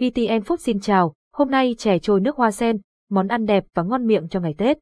VTN Food xin chào, hôm nay chè trôi nước hoa sen, món ăn đẹp và ngon miệng cho ngày Tết.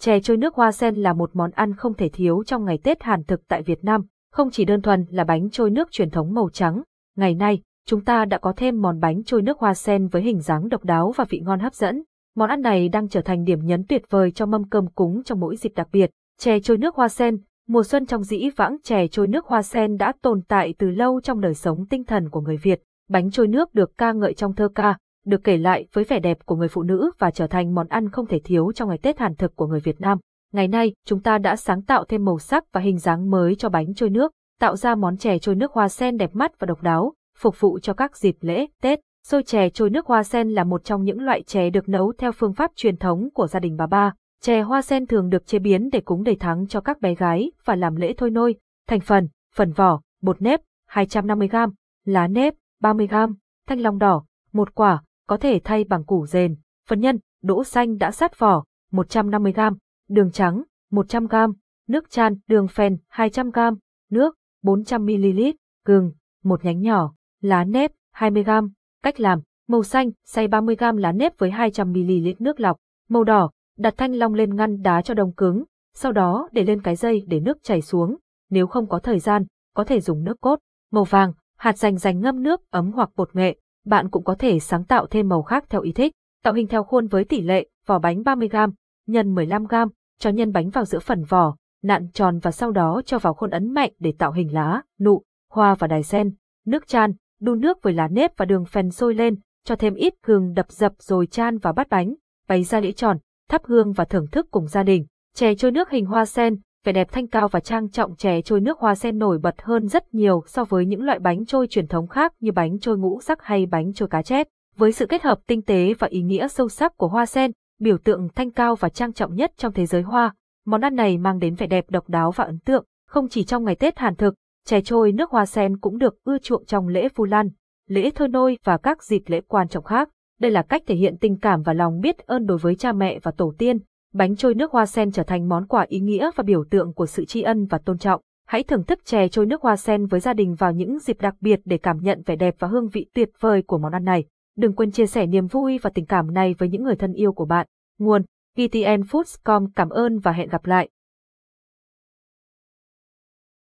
Chè trôi nước hoa sen là một món ăn không thể thiếu trong ngày Tết Hàn thực tại Việt Nam, không chỉ đơn thuần là bánh trôi nước truyền thống màu trắng. Ngày nay, chúng ta đã có thêm món bánh trôi nước hoa sen với hình dáng độc đáo và vị ngon hấp dẫn. Món ăn này đang trở thành điểm nhấn tuyệt vời cho mâm cơm cúng trong mỗi dịp đặc biệt. Chè trôi nước hoa sen, mùa xuân trong dĩ vãng chè trôi nước hoa sen đã tồn tại từ lâu trong đời sống tinh thần của người Việt. Bánh trôi nước được ca ngợi trong thơ ca, được kể lại với vẻ đẹp của người phụ nữ và trở thành món ăn không thể thiếu trong ngày Tết Hàn thực của người Việt Nam. Ngày nay, chúng ta đã sáng tạo thêm màu sắc và hình dáng mới cho bánh trôi nước, tạo ra món chè trôi nước hoa sen đẹp mắt và độc đáo, phục vụ cho các dịp lễ, Tết. Xôi chè trôi nước hoa sen là một trong những loại chè được nấu theo phương pháp truyền thống của gia đình bà ba. Chè hoa sen thường được chế biến để cúng đầy tháng cho các bé gái và làm lễ thôi nôi. Thành phần, phần vỏ, bột nếp, 250g, lá nếp, 30g, thanh long đỏ, một quả, có thể thay bằng củ rền, phần nhân, đỗ xanh đã sát vỏ, 150g, đường trắng, 100g, nước chan, đường phèn, 200g, nước, 400ml, gừng, một nhánh nhỏ, lá nếp, 20g. Cách làm, màu xanh, xay 30g lá nếp với 200ml nước lọc, màu đỏ, đặt thanh long lên ngăn đá cho đông cứng, sau đó để lên cái dây để nước chảy xuống, nếu không có thời gian, có thể dùng nước cốt, màu vàng, hạt dành dành ngâm nước ấm hoặc bột nghệ, bạn cũng có thể sáng tạo thêm màu khác theo ý thích. Tạo hình theo khuôn với tỷ lệ vỏ bánh 30g, nhân 15g, cho nhân bánh vào giữa phần vỏ, nặn tròn và sau đó cho vào khuôn ấn mạnh để tạo hình lá, nụ, hoa và đài sen. Nước chan, đun nước với lá nếp và đường phèn sôi lên, cho thêm ít gừng đập dập rồi chan vào bát bánh, bày ra đĩa tròn, thắp hương và thưởng thức cùng gia đình. Chè trôi nước hình hoa sen, vẻ đẹp thanh cao và trang trọng chè trôi nước hoa sen nổi bật hơn rất nhiều so với những loại bánh trôi truyền thống khác như bánh trôi ngũ sắc hay bánh trôi cá chép. Với sự kết hợp tinh tế và ý nghĩa sâu sắc của hoa sen, biểu tượng thanh cao và trang trọng nhất trong thế giới hoa, món ăn này mang đến vẻ đẹp độc đáo và ấn tượng, không chỉ trong ngày Tết Hàn thực, chè trôi nước hoa sen cũng được ưa chuộng trong lễ Vu Lan, lễ thơ nôi và các dịp lễ quan trọng khác. Đây là cách thể hiện tình cảm và lòng biết ơn đối với cha mẹ và tổ tiên, bánh trôi nước hoa sen trở thành món quà ý nghĩa và biểu tượng của sự tri ân và tôn trọng. Hãy thưởng thức chè trôi nước hoa sen với gia đình vào những dịp đặc biệt để cảm nhận vẻ đẹp và hương vị tuyệt vời của món ăn này. Đừng quên chia sẻ niềm vui và tình cảm này với những người thân yêu của bạn. Nguồn: GTN Foods.com cảm ơn và hẹn gặp lại.